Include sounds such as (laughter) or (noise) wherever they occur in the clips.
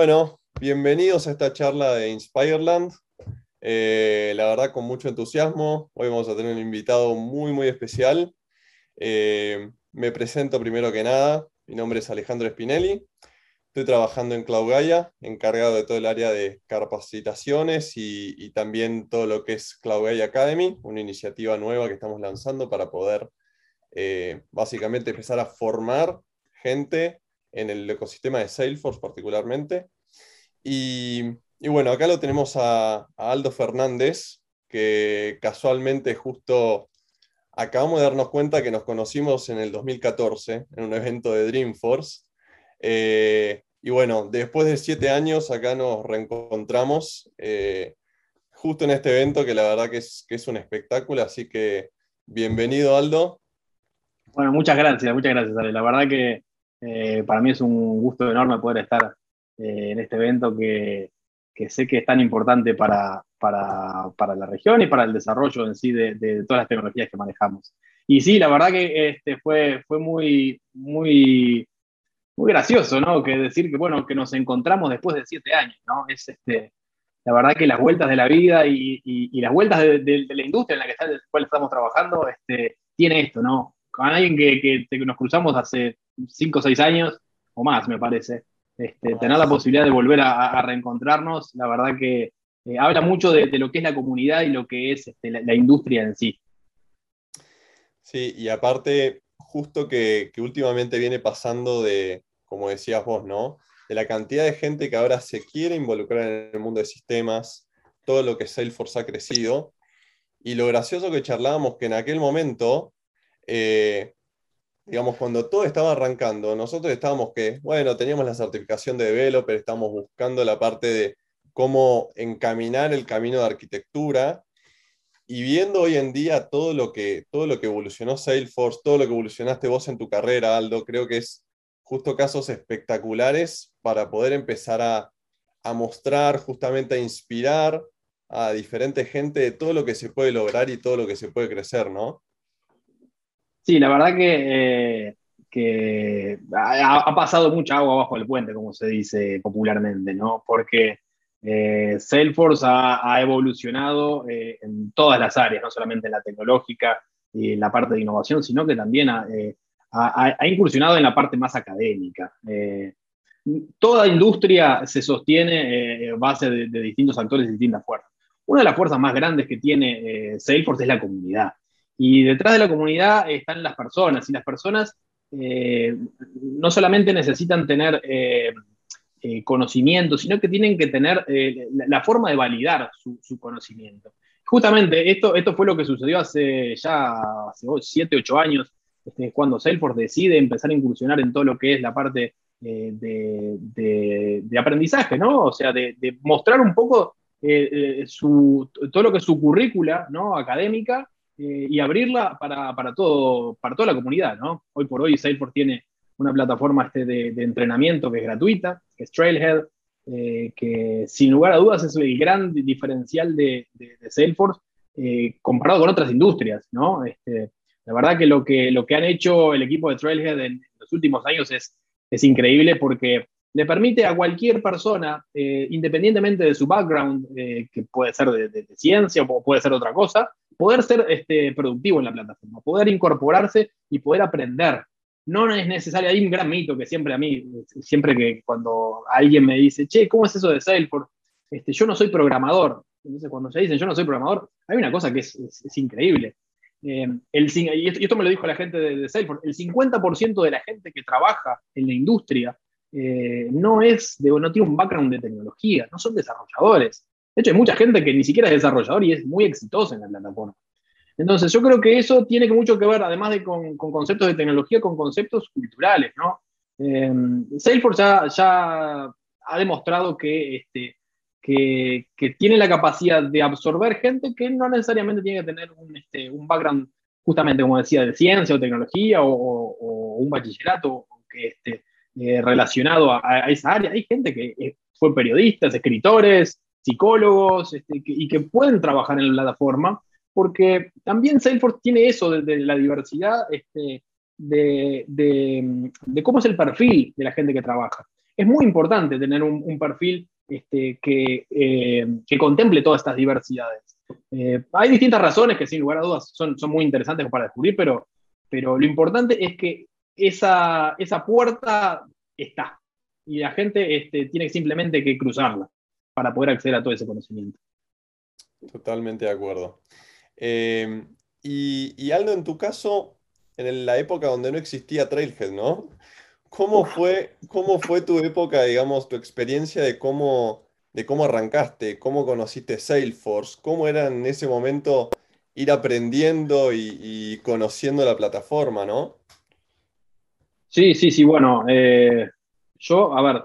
Bueno, bienvenidos a esta charla de Inspireland. Eh, la verdad, con mucho entusiasmo. Hoy vamos a tener un invitado muy, muy especial. Eh, me presento primero que nada. Mi nombre es Alejandro Spinelli. Estoy trabajando en Cloud Gaia, encargado de todo el área de capacitaciones y, también todo lo que es Cloud Gaia Academy, una iniciativa nueva que estamos lanzando para poder eh, básicamente empezar a formar gente en el ecosistema de Salesforce particularmente. Y, bueno, acá lo tenemos a, Aldo Fernández, que casualmente justo acabamos de darnos cuenta que nos conocimos en el 2014 en un evento de Dreamforce. Eh, y bueno, después de siete años acá nos reencontramos eh, justo en este evento que la verdad que es, que es un espectáculo, así que bienvenido Aldo. Bueno, muchas gracias, muchas gracias Ale. La verdad que eh, para mí es un gusto enorme poder estar eh, en este evento que, sé que es tan importante para, para, la región y para el desarrollo en sí de, todas las tecnologías que manejamos. Y sí, la verdad que este fue, fue muy, muy, muy gracioso, ¿no? Que decir que, bueno, que nos encontramos después de siete años, ¿no? Es este, la verdad que las vueltas de la vida y, las vueltas de, la industria en la que cual estamos trabajando, este, tiene esto, ¿no? Con alguien que, que nos cruzamos hace cinco o seis años o más, me parece. Este, tener la posibilidad de volver a, reencontrarnos, la verdad que eh, habla mucho de, lo que es la comunidad y lo que es este, la, industria en sí. Sí, y aparte, justo que, últimamente viene pasando de, como decías vos, ¿no? De la cantidad de gente que ahora se quiere involucrar en el mundo de sistemas, todo lo que Salesforce ha crecido. Y lo gracioso que charlábamos que en aquel momento eh, digamos, cuando todo estaba arrancando, nosotros estábamos que, bueno, teníamos la certificación de developer, estábamos buscando la parte de cómo encaminar el camino de arquitectura y viendo hoy en día todo lo que, todo lo que evolucionó Salesforce, todo lo que evolucionaste vos en tu carrera, Aldo, creo que es justo casos espectaculares para poder empezar a, a mostrar, justamente a inspirar a diferente gente de todo lo que se puede lograr y todo lo que se puede crecer, ¿no? Sí, la verdad que, eh, ha, pasado mucha agua abajo del puente, como se dice popularmente, ¿no? Porque eh, Salesforce ha, evolucionado eh, en todas las áreas, no solamente en la tecnológica y en la parte de innovación, sino que también ha, incursionado en la parte más académica. toda industria se sostiene en base de, de, distintos actores y distintas fuerzas. Una de las fuerzas más grandes que tiene Salesforce es la comunidad. Y detrás de la comunidad están las personas, y las personas eh, no solamente necesitan tener eh, eh, conocimiento, sino que tienen que tener la, forma de validar su, conocimiento. Justamente esto, esto fue lo que sucedió hace ya hace 7, 8 años, este, cuando Salesforce decide empezar a incursionar en todo lo que es la parte de, aprendizaje, ¿no? O sea, de, mostrar un poco todo lo que es su currícula ¿no? académica eh, y abrirla para, para, todo, para toda la comunidad. ¿no? Hoy por hoy Salesforce tiene una plataforma este de, entrenamiento que es gratuita, que es Trailhead, eh, que sin lugar a dudas es el gran diferencial de, Salesforce eh, comparado con otras industrias. ¿no? Este, la verdad que lo, que lo que han hecho el equipo de Trailhead en los últimos años es, es increíble porque le permite a cualquier persona, independientemente de su background, que puede ser de, ciencia o puede ser otra cosa, poder ser este, productivo en la plataforma, poder incorporarse y poder aprender. No es necesario, hay un gran mito que siempre a mí, siempre que cuando alguien me dice, che, ¿cómo es eso de Salesforce? Este, yo no soy programador. Entonces, cuando se dicen yo no soy programador, hay una cosa que es, increíble. Eh, el, y esto me lo dijo la gente de, Salesforce, el 50% de la gente que trabaja en la industria eh, no, es de, no tiene un background de tecnología, no son desarrolladores. De hecho, hay mucha gente que ni siquiera es desarrollador y es muy exitosa en la plataforma. Entonces, yo creo que eso tiene mucho que ver, además de con, conceptos de tecnología, con conceptos culturales, ¿no? Eh, Salesforce ya, ha demostrado que, este, que, tiene la capacidad de absorber gente que no necesariamente tiene que tener un, este, background, justamente como decía, de ciencia o tecnología o, un bachillerato que, este, eh, relacionado a, a, esa área. Hay gente que eh, fue periodistas, escritores, psicólogos este, y que pueden trabajar en la plataforma, porque también Salesforce tiene eso de, la diversidad, este, de, cómo es el perfil de la gente que trabaja. es muy importante tener un, perfil este, que, eh, que, contemple todas estas diversidades. Eh, hay distintas razones que sin lugar a dudas son, son muy interesantes para descubrir, pero, pero lo importante es que esa, esa puerta está y la gente este, tiene simplemente que cruzarla para poder acceder a todo ese conocimiento. Totalmente de acuerdo. Eh, y, y, Aldo, en tu caso, en la época donde no existía Trailhead, ¿no? ¿Cómo fue, cómo fue tu época, digamos, tu experiencia de cómo, de cómo arrancaste, cómo conociste Salesforce, cómo era en ese momento ir aprendiendo y, conociendo la plataforma, ¿no? Sí, sí, sí, bueno, eh, yo, a ver,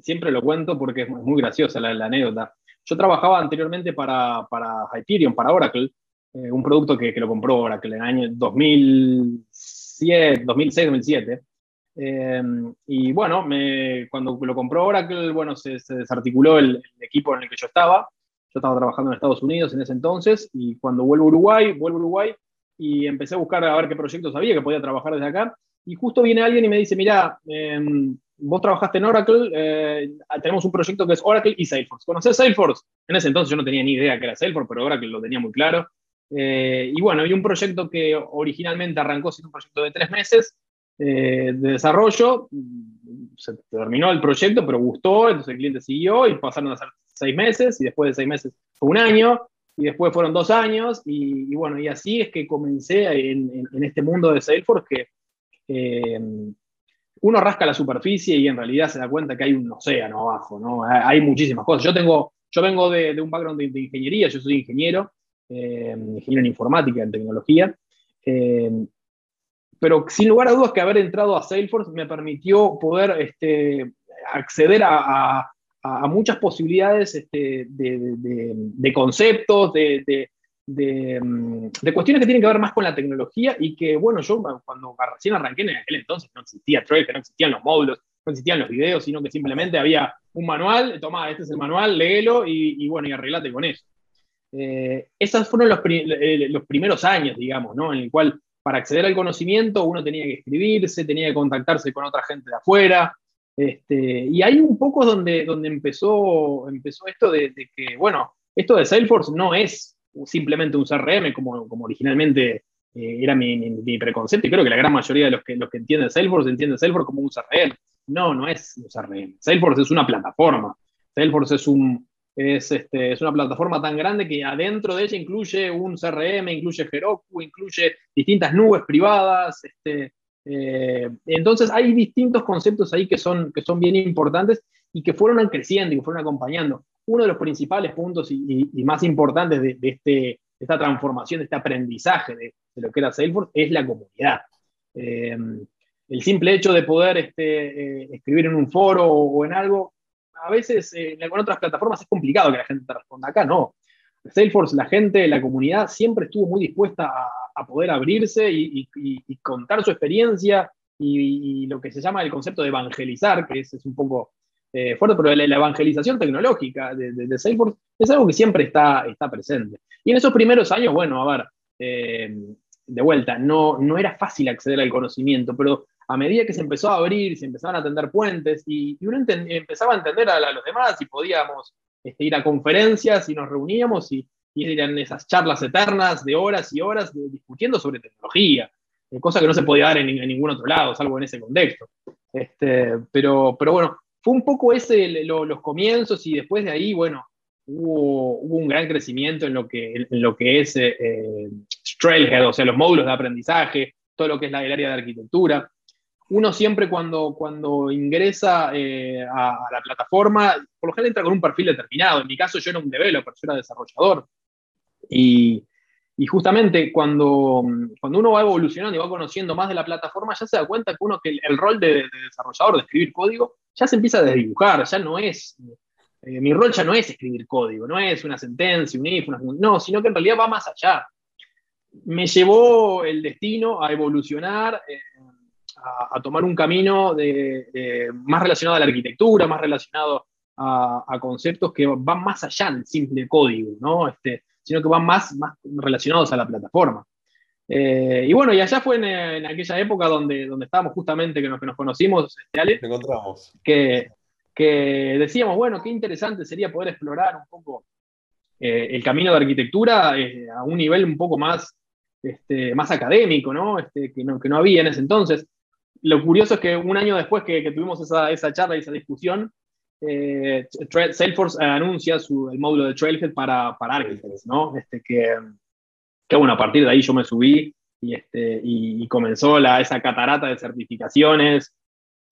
siempre lo cuento porque es muy graciosa la, anécdota. Yo trabajaba anteriormente para, para Hyperion, para Oracle, eh, un producto que, que, lo compró Oracle en el año 2007, 2006, 2007. y bueno, me, cuando lo compró Oracle, bueno, se, desarticuló el, equipo en el que yo estaba. Yo estaba trabajando en Estados Unidos en ese entonces y cuando vuelvo a Uruguay, vuelvo a Uruguay y empecé a buscar a ver qué proyectos había que podía trabajar desde acá. Y justo viene alguien y me dice, mira, em, vos trabajaste en Oracle, eh, tenemos un proyecto que es Oracle y Salesforce. ¿Conoces Salesforce? En ese entonces yo no tenía ni idea que era Salesforce, pero Oracle lo tenía muy claro. Eh, y bueno, hay un proyecto que originalmente arrancó siendo un proyecto de tres meses eh, de desarrollo. Se terminó el proyecto, pero gustó, entonces el cliente siguió y pasaron a ser seis meses y después de seis meses fue un año y después fueron dos años y, bueno, y así es que comencé en, este mundo de Salesforce que uno rasca la superficie y en realidad se da cuenta que hay un océano abajo, ¿no? Hay muchísimas cosas. Yo, tengo, yo vengo de, un background de, ingeniería, yo soy ingeniero, eh, ingeniero en informática, en tecnología, eh, pero sin lugar a dudas que haber entrado a Salesforce me permitió poder este, acceder a, muchas posibilidades este, de, conceptos, de, Mm, de, cuestiones que tienen que ver más con la tecnología y que, bueno, yo cuando recién arranqué en aquel entonces no existía que no existían los módulos, no existían los videos, sino que simplemente había un manual, toma, este es el manual, léelo y, bueno, y arreglate con eso. Eh, esos fueron los, eh, los, primeros años, digamos, ¿no? En el cual para acceder al conocimiento uno tenía que escribirse, tenía que contactarse con otra gente de afuera. Este, y hay un poco donde, donde empezó, empezó esto de que, bueno, esto de Salesforce no es simplemente un CRM como, como originalmente eh, era mi, preconcepto, y creo que la gran mayoría de los que, los que entienden Salesforce entienden Salesforce como un CRM. No, no es un CRM. Salesforce es una plataforma. Salesforce es, un, es, este, es una plataforma tan grande que adentro de ella incluye un CRM, incluye Heroku, incluye distintas nubes privadas. Este, eh, entonces hay distintos conceptos ahí que son, que son bien importantes y que fueron creciendo y que fueron acompañando uno de los principales puntos y, más importantes de, este, esta transformación, de este aprendizaje de, lo que era Salesforce, es la comunidad. Eh, el simple hecho de poder este, eh, escribir en un foro o, en algo, a veces eh, con otras plataformas es complicado que la gente te responda. Acá no. Salesforce, la gente, la comunidad siempre estuvo muy dispuesta a, poder abrirse y, contar su experiencia y, lo que se llama el concepto de evangelizar, que es un poco eh, fuerte, pero la, evangelización tecnológica de, Salesforce es algo que siempre está, está presente. Y en esos primeros años, bueno, a ver, eh, de vuelta, no, no era fácil acceder al conocimiento, pero a medida que se empezó a abrir, se empezaban a tender puentes y, uno empezaba a entender a, los demás y podíamos este, ir a conferencias y nos reuníamos y, y eran esas charlas eternas de horas y horas discutiendo sobre tecnología, eh, cosa que no se podía dar en, ningún otro lado, salvo en ese contexto. Este, pero, pero bueno, fue un poco ese los comienzos y después de ahí, bueno, hubo, un gran crecimiento en lo que, en lo que es eh, eh, Trailhead, o sea, los módulos de aprendizaje, todo lo que es la, el área de arquitectura. Uno siempre cuando, cuando ingresa eh, a, la plataforma, por lo general entra con un perfil determinado. En mi caso yo era un developer, yo era desarrollador. Y, y justamente cuando, cuando uno va evolucionando y va conociendo más de la plataforma, ya se da cuenta que uno que el, rol de, desarrollador, de escribir código, ya se empieza a desdibujar, ya no es, eh, mi rol ya no es escribir código, no es una sentencia, un if, no, sino que en realidad va más allá. Me llevó el destino a evolucionar, eh, a, tomar un camino de, más relacionado a la arquitectura, más relacionado a, a, conceptos que van más allá del simple código, ¿no? Este, sino que van más, más relacionados a la plataforma. Eh, y bueno, y allá fue en, aquella época donde, donde estábamos justamente, que nos, que nos conocimos, este, encontramos. Que, que decíamos, bueno, qué interesante sería poder explorar un poco eh, el camino de arquitectura eh, a un nivel un poco más, este, más académico, ¿no? Este, que ¿no? que no había en ese entonces. Lo curioso es que un año después que, tuvimos esa, esa, charla y esa discusión, eh, Salesforce anuncia su, el módulo de Trailhead para, para Architects, ¿no? Este, que, que, bueno, a partir de ahí yo me subí y, este, y, comenzó la, esa catarata de certificaciones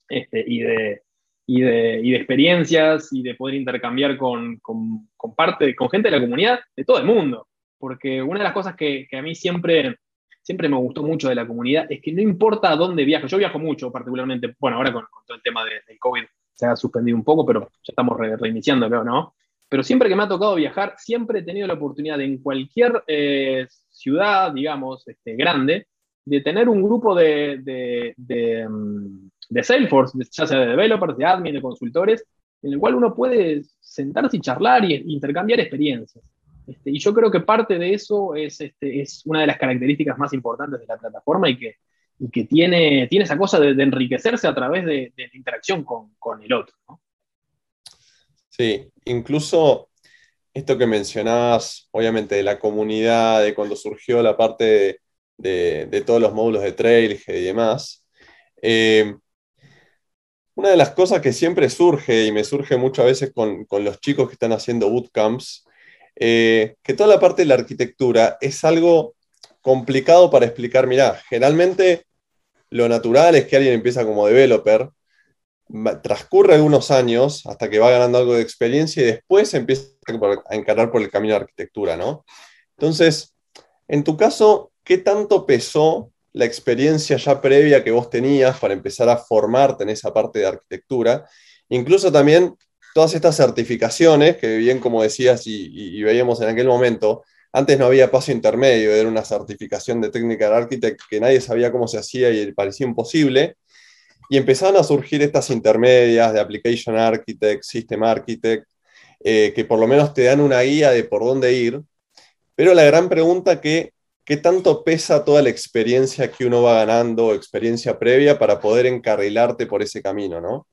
este, y, de, y, de, y de experiencias y de poder intercambiar con, con, con, parte, con gente de la comunidad de todo el mundo. Porque una de las cosas que, que a mí siempre, siempre me gustó mucho de la comunidad es que no importa dónde viajo, yo viajo mucho particularmente, bueno, ahora con, todo el tema de, del COVID se ha suspendido un poco, pero ya estamos reiniciando, creo, ¿no? Pero siempre que me ha tocado viajar, siempre he tenido la oportunidad en cualquier eh, ciudad, digamos, este, grande, de tener un grupo de, de, de, mm, de Salesforce, ya sea de developers, de admin, de consultores, en el cual uno puede sentarse y charlar y, intercambiar experiencias. Este, y yo creo que parte de eso es, este, es una de las características más importantes de la plataforma y que, y que tiene, tiene esa cosa de, enriquecerse a través de, la interacción con, con el otro. Sí, incluso esto que mencionabas, obviamente, de la comunidad, de cuando surgió la parte de, todos los módulos de Trailhead y demás, eh, una de las cosas que siempre surge, y me surge muchas veces con, los chicos que están haciendo bootcamps, eh, que toda la parte de la arquitectura es algo complicado para explicar. Mirá, generalmente lo natural es que alguien empieza como developer, transcurre algunos años hasta que va ganando algo de experiencia y después empieza a encarar por el camino de arquitectura, ¿no? Entonces, en tu caso, ¿qué tanto pesó la experiencia ya previa que vos tenías para empezar a formarte en esa parte de arquitectura? Incluso también todas estas certificaciones, que bien como decías y, veíamos en aquel momento, antes no había paso intermedio, era una certificación de Technical Architect que nadie sabía cómo se hacía y parecía imposible. Y empezaron a surgir estas intermedias de Application Architect, System Architect, eh, que por lo menos te dan una guía de por dónde ir. Pero la gran pregunta que, ¿qué tanto pesa toda la experiencia que uno va ganando, experiencia previa, para poder encarrilarte por ese camino, no?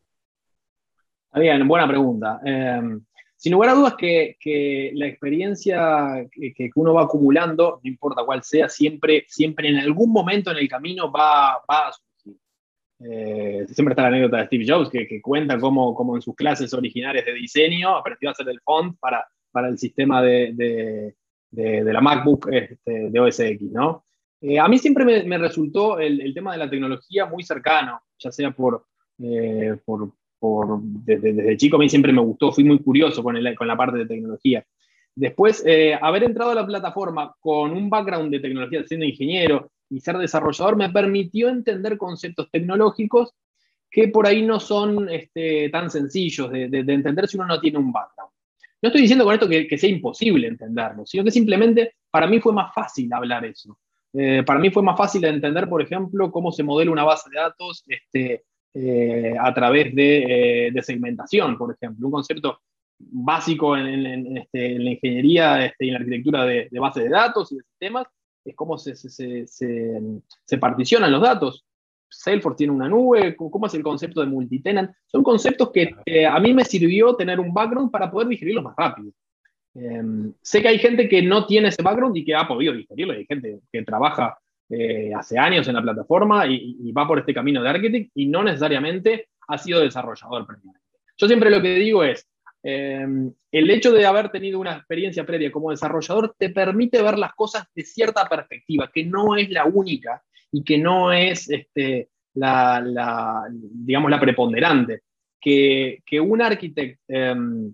Bien, buena pregunta. Em, sin lugar a dudas que, la experiencia que, uno va acumulando, no importa cuál sea, siempre, siempre en algún momento en el camino va, a eh, siempre está la anécdota de Steve Jobs que, cuenta cómo, cómo, en sus clases originales de diseño aprendió a hacer el font para, para el sistema de, de, la MacBook este, de OS X, ¿no? Eh, a mí siempre me, resultó el, el, tema de la tecnología muy cercano, ya sea por, eh, por, por desde, desde, chico a mí siempre me gustó, fui muy curioso con, el, con la parte de tecnología. Después, haber entrado a la plataforma con un background de tecnología, siendo ingeniero, y ser desarrollador me permitió entender conceptos tecnológicos que por ahí no son este, tan sencillos de, entender si uno no tiene un background. No estoy diciendo con esto que, sea imposible entenderlo, sino que simplemente para mí fue más fácil hablar eso. Eh, para mí fue más fácil entender, por ejemplo, cómo se modela una base de datos este, eh, a través eh, de, segmentación, por ejemplo. Un concepto básico en, este, la ingeniería este, y en la arquitectura de, de bases de datos y de sistemas, es cómo se, se, se, particionan los datos. Salesforce tiene una nube, cómo es el concepto de multitenant. Son conceptos que a mí me sirvió tener un background para poder digerirlos más rápido. Em, sé que hay gente que no tiene ese background y que ha podido digerirlo. Hay gente que trabaja eh, hace años en la plataforma y, va por este camino de architect y no necesariamente ha sido desarrollador Yo siempre lo que digo es, Em, el hecho de haber tenido una experiencia previa como desarrollador te permite ver las cosas de cierta perspectiva, que no es la única y que no es este, la, digamos, la preponderante. Que, un arquitecto em,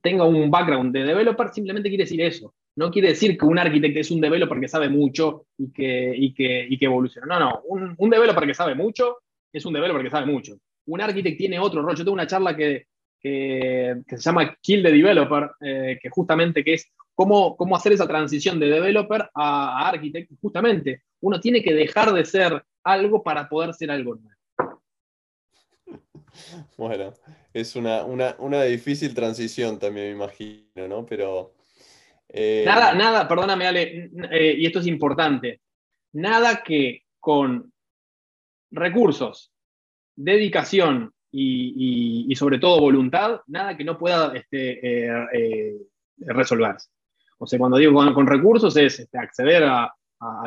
tenga un background de developer simplemente quiere decir eso. No quiere decir que un arquitecto es un developer que sabe mucho y que, y que, y que evoluciona. No, no. Un, un developer que sabe mucho es un developer que sabe mucho. Un arquitecto tiene otro rol. Yo tengo una charla que, que, se llama Kill the Developer, eh, que justamente que es cómo, cómo hacer esa transición de developer a, a architect. Justamente, uno tiene que dejar de ser algo para poder ser algo nuevo. (laughs) Bueno, es una, una, difícil transición también, me imagino, ¿no? Pero... Eh, nada, nada, perdóname, Ale, eh, y esto es importante, nada que con recursos, dedicación y, sobre todo voluntad, nada que no pueda este, eh, resolverse. O sea, cuando digo con, recursos es este, acceder a,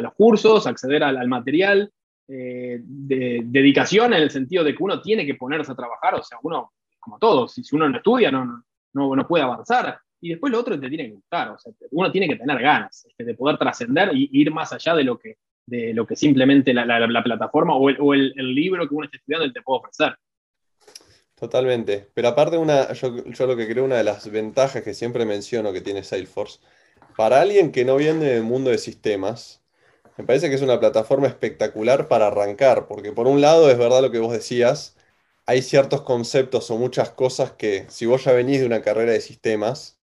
los cursos, acceder al, material, de, dedicación en el sentido de que uno tiene que ponerse a trabajar, o sea, uno, como todos, si uno no estudia, no puede avanzar. Y después lo otro te tiene que gustar, o sea, uno tiene que tener ganas este, de poder trascender y ir más allá de lo que, de lo que simplemente la, la, plataforma o, el, el, libro que uno está estudiando te puede ofrecer. Totalmente. Pero aparte, una, yo, yo, lo que creo una de las ventajas que siempre menciono que tiene Salesforce, para alguien que no viene del mundo de sistemas, me parece que es una plataforma espectacular para arrancar, porque por un lado es verdad lo que vos decías, hay ciertos conceptos o muchas cosas que si vos ya venís de una carrera de sistemas,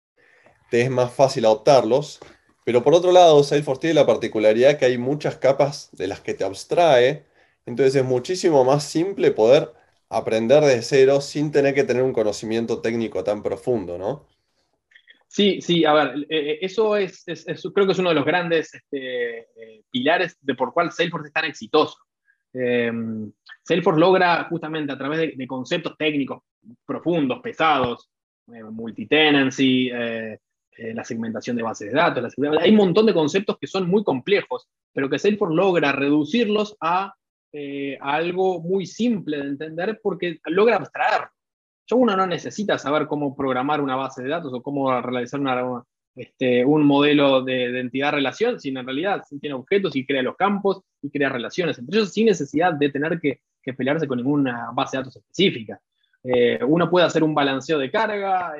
te es más fácil adoptarlos. Pero por otro lado, Salesforce tiene la particularidad que hay muchas capas de las que te abstrae. Entonces es muchísimo más simple poder aprender de cero sin tener que tener un conocimiento técnico tan profundo, ¿no? Sí, sí, a ver, eh, eh, eso es, creo que es uno de los grandes este, eh, pilares de por cuál Salesforce es tan exitoso. Salesforce logra justamente a través de, conceptos técnicos profundos, pesados, multitenancy, eh, la segmentación de bases de datos, la seguridad. Hay un montón de conceptos que son muy complejos, pero que Salesforce logra reducirlos eh, a, algo muy simple de entender porque logra abstraer. Yo uno no necesita saber cómo programar una base de datos o cómo realizar este, un modelo de, entidad-relación, sino en realidad tiene objetos y crea los campos y crea relaciones entre ellos sin necesidad de tener que, pelearse con ninguna base de datos específica. Eh, uno puede hacer un balanceo de carga,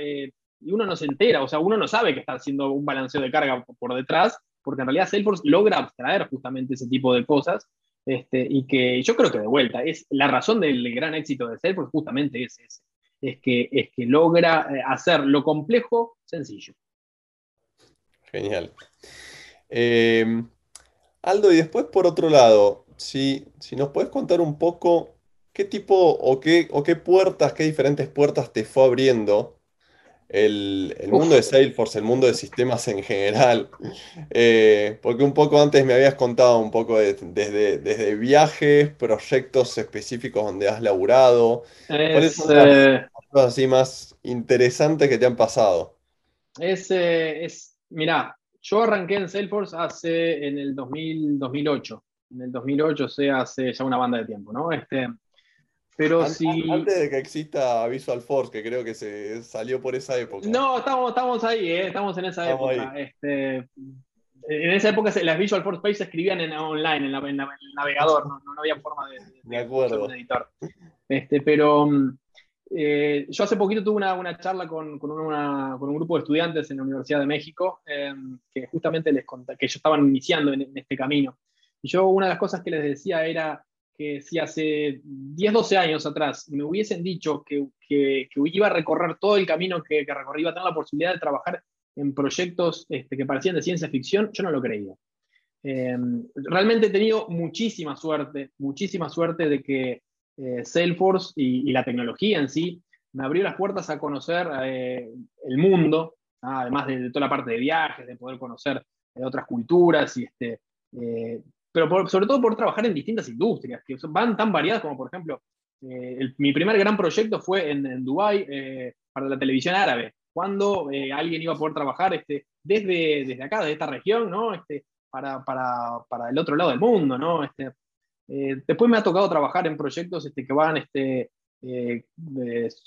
y uno no se entera, o sea, uno no sabe que está haciendo un balanceo de carga por detrás, porque en realidad Salesforce logra abstraer justamente ese tipo de cosas, este, y que yo creo que de vuelta, es la razón del gran éxito de Salesforce justamente es ese, es que, es que logra eh, hacer lo complejo sencillo. Genial. Eh, Aldo, y después por otro lado, si, si nos puedes contar un poco qué tipo o qué, o qué puertas, qué diferentes puertas te fue abriendo el, mundo de Salesforce, el mundo de sistemas en general. (laughs) Eh, porque un poco antes me habías contado un poco desde, desde viajes, proyectos específicos donde has laburado. ¿Cuáles son las eh, cosas así más interesantes que te han pasado? Es, eh, es mira, yo arranqué en Salesforce hace en el 2000, 2008. En el 2008, o sea, hace ya una banda de tiempo, ¿no? Este, pero antes, si... antes de que exista Visual Force, que creo que se salió por esa época. No, estamos, estamos ahí, ¿eh? estamos en esa época. Este, en esa época las Visual Force Page se escribían en online, en, el navegador, no, no, había forma de, de, acuerdo. un editor. Este, pero eh, yo hace poquito tuve una, una charla con, con, una, con, un grupo de estudiantes en la Universidad de México, em, que justamente les conté que ellos estaban iniciando en, en este camino. Y yo una de las cosas que les decía era si hace 10, 12 años atrás me hubiesen dicho que, que, iba a recorrer todo el camino que, que, recorrí, iba a tener la posibilidad de trabajar en proyectos este, que parecían de ciencia ficción, yo no lo creía. Em, realmente he tenido muchísima suerte, muchísima suerte de que eh, Salesforce y, la tecnología en sí me abrió las puertas a conocer eh, el mundo, además de, toda la parte de viajes, de poder conocer eh, otras culturas y este, pero sobre todo por trabajar en distintas industrias, que van tan variadas como, por ejemplo, eh, mi primer gran proyecto fue en, en Dubái eh, para la televisión árabe, cuando eh, alguien iba a poder trabajar este, desde, desde acá, desde esta región, ¿no? Este, para, para, para, el otro lado del mundo, ¿no? Este, después me ha tocado trabajar en proyectos este, que van este,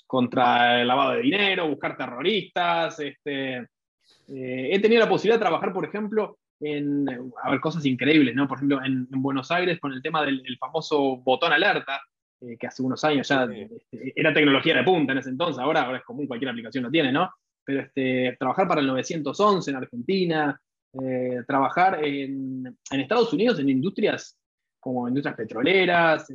contra el lavado de dinero, buscar terroristas. Este, he tenido la posibilidad de trabajar, por ejemplo, en a ver, cosas increíbles, ¿no? Por ejemplo, en, Buenos Aires con el tema del famoso botón alerta, eh, que hace unos años ya este, era tecnología de punta en ese entonces, ahora, ahora es común, cualquier aplicación lo tiene, ¿no? Pero este, trabajar para el 911 en Argentina, eh, trabajar en, en, Estados Unidos en industrias como industrias petroleras,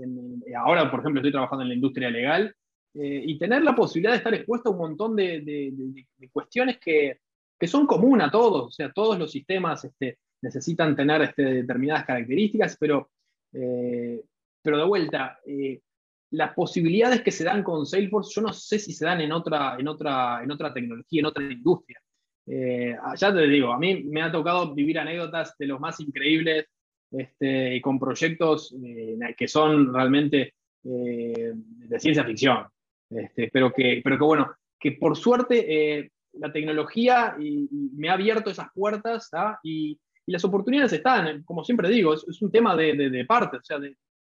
ahora, por ejemplo, estoy trabajando en la industria legal, eh, y tener la posibilidad de estar expuesto a un montón de, de, de cuestiones que, que son comunes a todos, o sea, todos los sistemas este, necesitan tener este, determinadas características, pero, eh, pero de vuelta, eh, las posibilidades que se dan con Salesforce, yo no sé si se dan en otra, en otra, en otra tecnología, en otra industria. Eh, ya te digo, a mí me ha tocado vivir anécdotas de los más increíbles este, con proyectos que son realmente de ciencia ficción. Este, que, pero que bueno, que por suerte la tecnología me ha abierto esas puertas y, y, las oportunidades están, como siempre digo, es, un tema de, de, parte. O sea,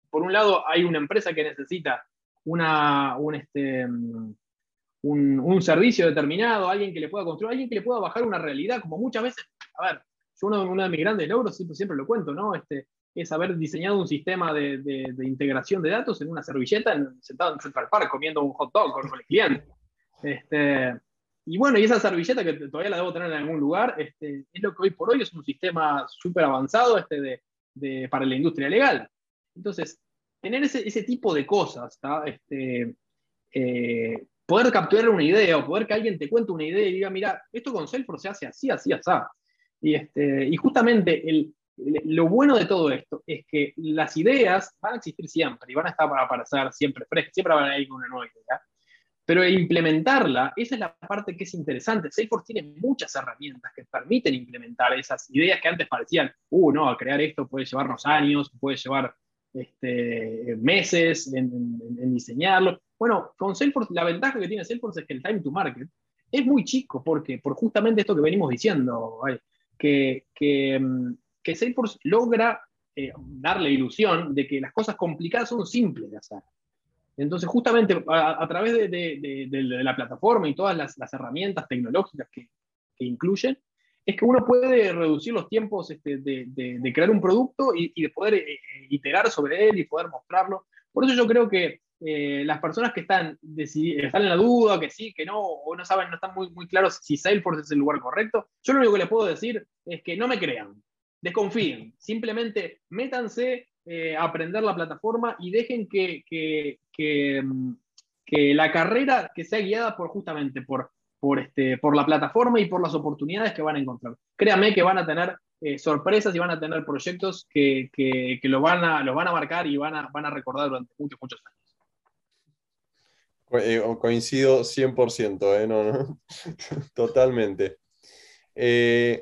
por un lado hay una empresa que necesita una, un, este, un, un, servicio determinado, alguien que le pueda construir, alguien que le pueda bajar una realidad, como muchas veces, a ver, yo uno, de mis grandes logros, siempre, siempre lo cuento, ¿no? Este, es haber diseñado un sistema de, de, integración de datos en una servilleta sentado en Central Park comiendo un hot dog con, el cliente. Este, y bueno, y esa servilleta que todavía la debo tener en algún lugar, este, es lo que hoy por hoy es un sistema súper avanzado este de, de, para la industria legal. Entonces, tener ese, ese tipo de cosas, este, eh, poder capturar una idea o poder que alguien te cuente una idea y diga, mira, esto con Salesforce se hace así, así, así. Y, este, y justamente el, lo bueno de todo esto es que las ideas van a existir siempre y van a estar para aparecer siempre frescas, siempre van a ir con una nueva idea. Pero implementarla, esa es la parte que es interesante. Salesforce tiene muchas herramientas que permiten implementar esas ideas que antes parecían, uh, no, crear esto puede llevarnos años, puede llevar este, meses en, diseñarlo. Bueno, con Salesforce, la ventaja que tiene Salesforce es que el time to market es muy chico, porque por justamente esto que venimos diciendo, que, mm, que Salesforce logra eh, dar la ilusión de que las cosas complicadas son simples de hacer. Entonces, justamente a, través de, la plataforma y todas las, herramientas tecnológicas que, incluyen, es que uno puede reducir los tiempos este, de, crear un producto y, de poder eh, eh, iterar sobre él y poder mostrarlo. Por eso yo creo que eh, las personas que están, están en la duda, que sí, que no, o no saben, no están muy, muy claros si Salesforce es el lugar correcto, yo lo único que les puedo decir es que no me crean, desconfíen, simplemente métanse eh, aprender la plataforma y dejen que, que, mm, que, la carrera que sea guiada por justamente por, por, este, por la plataforma y por las oportunidades que van a encontrar. Créanme que van a tener eh, sorpresas y van a tener proyectos que, que, lo, van a, lo van a marcar y van a, van a recordar durante muchos, muchos años. Eh, coincido 100%, ¿eh? no. (laughs) totalmente.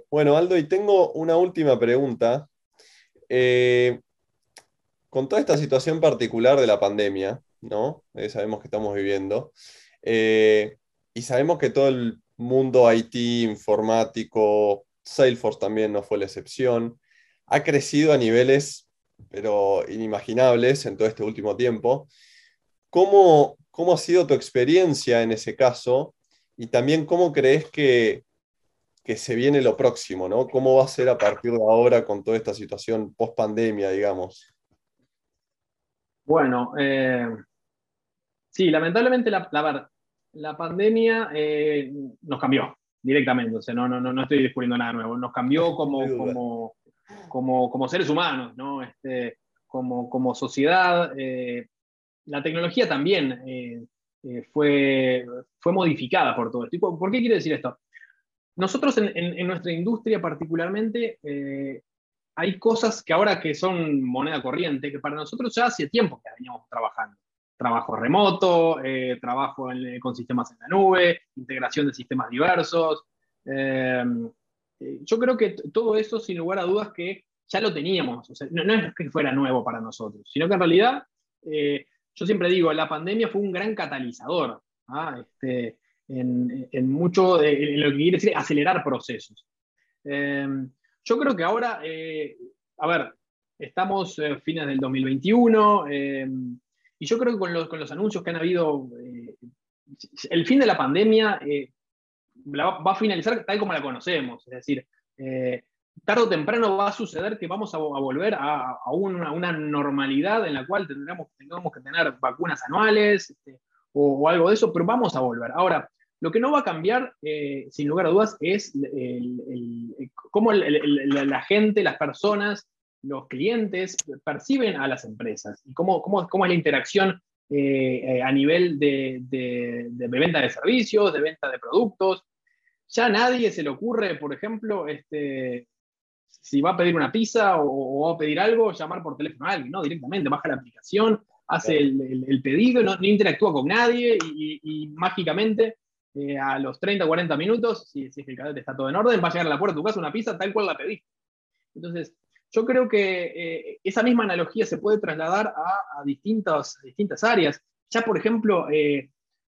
bueno, Aldo, y tengo una última pregunta con toda esta situación particular de la pandemia, ¿no? Eh, sabemos que estamos viviendo, eh, y sabemos que todo el mundo IT, informático, Salesforce también no fue la excepción, ha crecido a niveles, pero inimaginables en todo este último tiempo. ¿Cómo, cómo ha sido tu experiencia en ese caso? Y también cómo crees que, que se viene lo próximo, ¿no? ¿Cómo va a ser a partir de ahora con toda esta situación post pandemia, digamos? Bueno, eh, sí, lamentablemente la, la, pandemia eh, nos cambió directamente, o sea, no, no, no estoy descubriendo nada nuevo, nos cambió (laughs) como, como, como, como seres humanos, ¿no? Este, como, como sociedad. Eh, la tecnología también fue, fue modificada por todo esto. ¿Por qué quiere decir esto? Nosotros en, en, nuestra industria particularmente hay cosas que ahora que son moneda corriente, que para nosotros ya hace tiempo que veníamos trabajando. Trabajo remoto, eh, trabajo con sistemas en la nube, integración de sistemas diversos. Eh, yo creo que todo eso, sin lugar a dudas, que ya lo teníamos. no, es que fuera nuevo para nosotros, sino que en realidad, eh, yo siempre digo, la pandemia fue un gran catalizador ¿ah? este, en, mucho, de, lo que quiere decir acelerar procesos. Yo creo que ahora, eh, a ver, estamos a fines del 2021 eh, y yo creo que con los, con los anuncios que han habido, eh, el fin de la pandemia va a finalizar tal como la conocemos, es decir, tarde o temprano va a suceder que vamos a, volver a, una, normalidad en la cual tendremos, tengamos que tener vacunas anuales este, o, algo de eso, pero vamos a volver. Ahora, lo que no va a cambiar, eh, sin lugar a dudas, es cómo la gente, las personas, los clientes perciben a las empresas y cómo, cómo, cómo es la interacción eh, a nivel de, venta de servicios, de venta de productos. Ya a nadie se le ocurre, por ejemplo, este, si va a pedir una pizza o, va a pedir algo, llamar por teléfono a alguien, ¿no? Directamente, baja la aplicación, hace el, pedido, no, interactúa con nadie y mágicamente eh, a los 30 o 40 minutos, si, si, es que el cadete está todo en orden, va a llegar a la puerta de tu casa una pizza tal cual la pediste. Entonces, yo creo que eh, esa misma analogía se puede trasladar a, distintas, distintas áreas. Ya, por ejemplo, eh,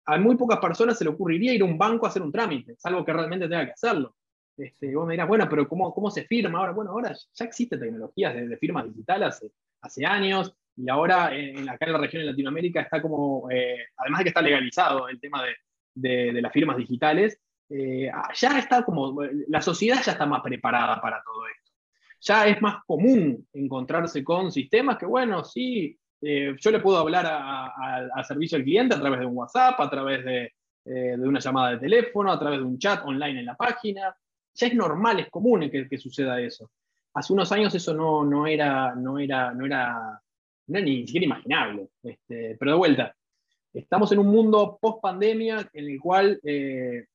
a muy pocas personas se le ocurriría ir a un banco a hacer un trámite, salvo que realmente tenga que hacerlo. Este, vos me dirás, bueno, pero ¿cómo, ¿cómo se firma ahora? Bueno, ahora ya existe tecnologías de, firmas digitales hace, hace años, y ahora en, acá en la región de Latinoamérica está como, eh, además de que está legalizado el tema de, de, las firmas digitales, eh, ya está como, la sociedad ya está más preparada para todo esto. Ya es más común encontrarse con sistemas que, bueno, sí, eh, yo le puedo hablar al servicio al cliente a través de un WhatsApp, a través de, de, una llamada de teléfono, a través de un chat online en la página. Ya es normal, es común que, suceda eso. Hace unos años eso no, era, no, era, ni siquiera imaginable. Este, pero de vuelta, estamos en un mundo post pandemia en el cual eh,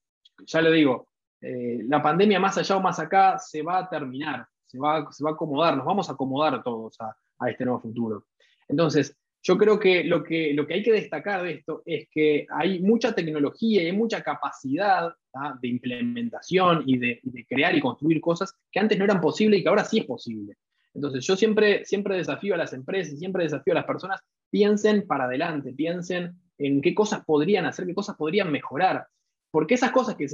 ya le digo, eh, la pandemia más allá o más acá se va a terminar, se va, se va a acomodar, nos vamos a acomodar todos a, este nuevo futuro. Entonces, yo creo que lo, que lo que hay que destacar de esto es que hay mucha tecnología y hay mucha capacidad de implementación y de, de, crear y construir cosas que antes no eran posibles y que ahora sí es posible. Entonces, yo siempre, siempre desafío a las empresas, siempre desafío a las personas, piensen para adelante, piensen en qué cosas podrían hacer, qué cosas podrían mejorar porque esas cosas que,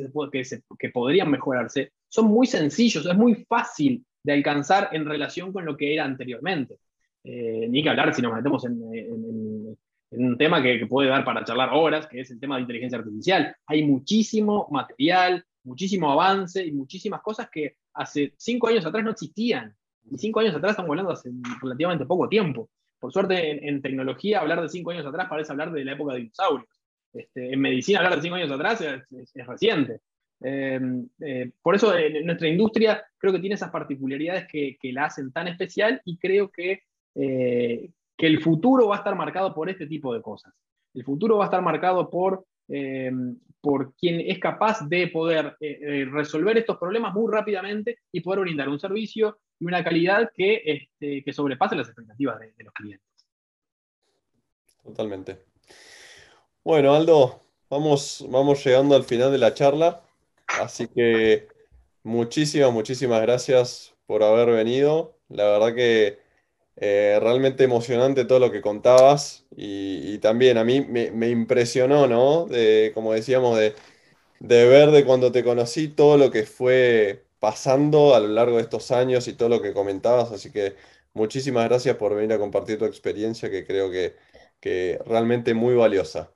que, podrían mejorarse son muy sencillos, es muy fácil de alcanzar en relación con lo que era anteriormente. Eh, ni que hablar si nos metemos en, un tema que, puede dar para charlar horas, que es el tema de inteligencia artificial. Hay muchísimo material, muchísimo avance y muchísimas cosas que hace cinco años atrás no existían. Y cinco años atrás estamos hablando hace relativamente poco tiempo. Por suerte, en, tecnología, hablar de cinco años atrás parece hablar de la época de dinosaurios. Este, en medicina, hablar de cinco años atrás es, reciente. Eh, eh, por eso nuestra industria creo que tiene esas particularidades que, la hacen tan especial y creo que, eh, que, el futuro va a estar marcado por este tipo de cosas. El futuro va a estar marcado por, por quien es capaz de poder resolver estos problemas muy rápidamente y poder brindar un servicio y una calidad que, este, que sobrepase las expectativas de los clientes. Totalmente. Bueno, Aldo, vamos, vamos llegando al final de la charla, así que muchísimas, muchísimas gracias por haber venido. La verdad que eh, realmente emocionante todo lo que contabas y, también a mí me, impresionó, ¿no? De, como decíamos, de, ver de cuando te conocí todo lo que fue pasando a lo largo de estos años y todo lo que comentabas, así que muchísimas gracias por venir a compartir tu experiencia que creo que, que realmente muy valiosa.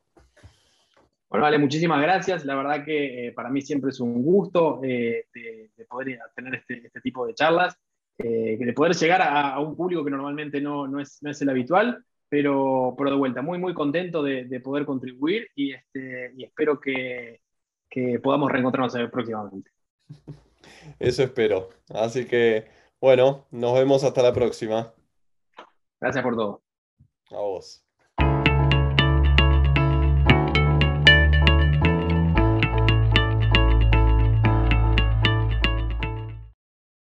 Bueno, vale, muchísimas gracias. La verdad que eh, para mí siempre es un gusto eh, de, poder tener este, este tipo de charlas, eh, de poder llegar a, un público que normalmente no, no, es, no es, el habitual, pero, pero de vuelta, muy, muy contento de, de poder contribuir y, este, y espero que, que podamos reencontrarnos próximamente. (laughs) Eso espero. Así que, bueno, nos vemos hasta la próxima. Gracias por todo. A vos.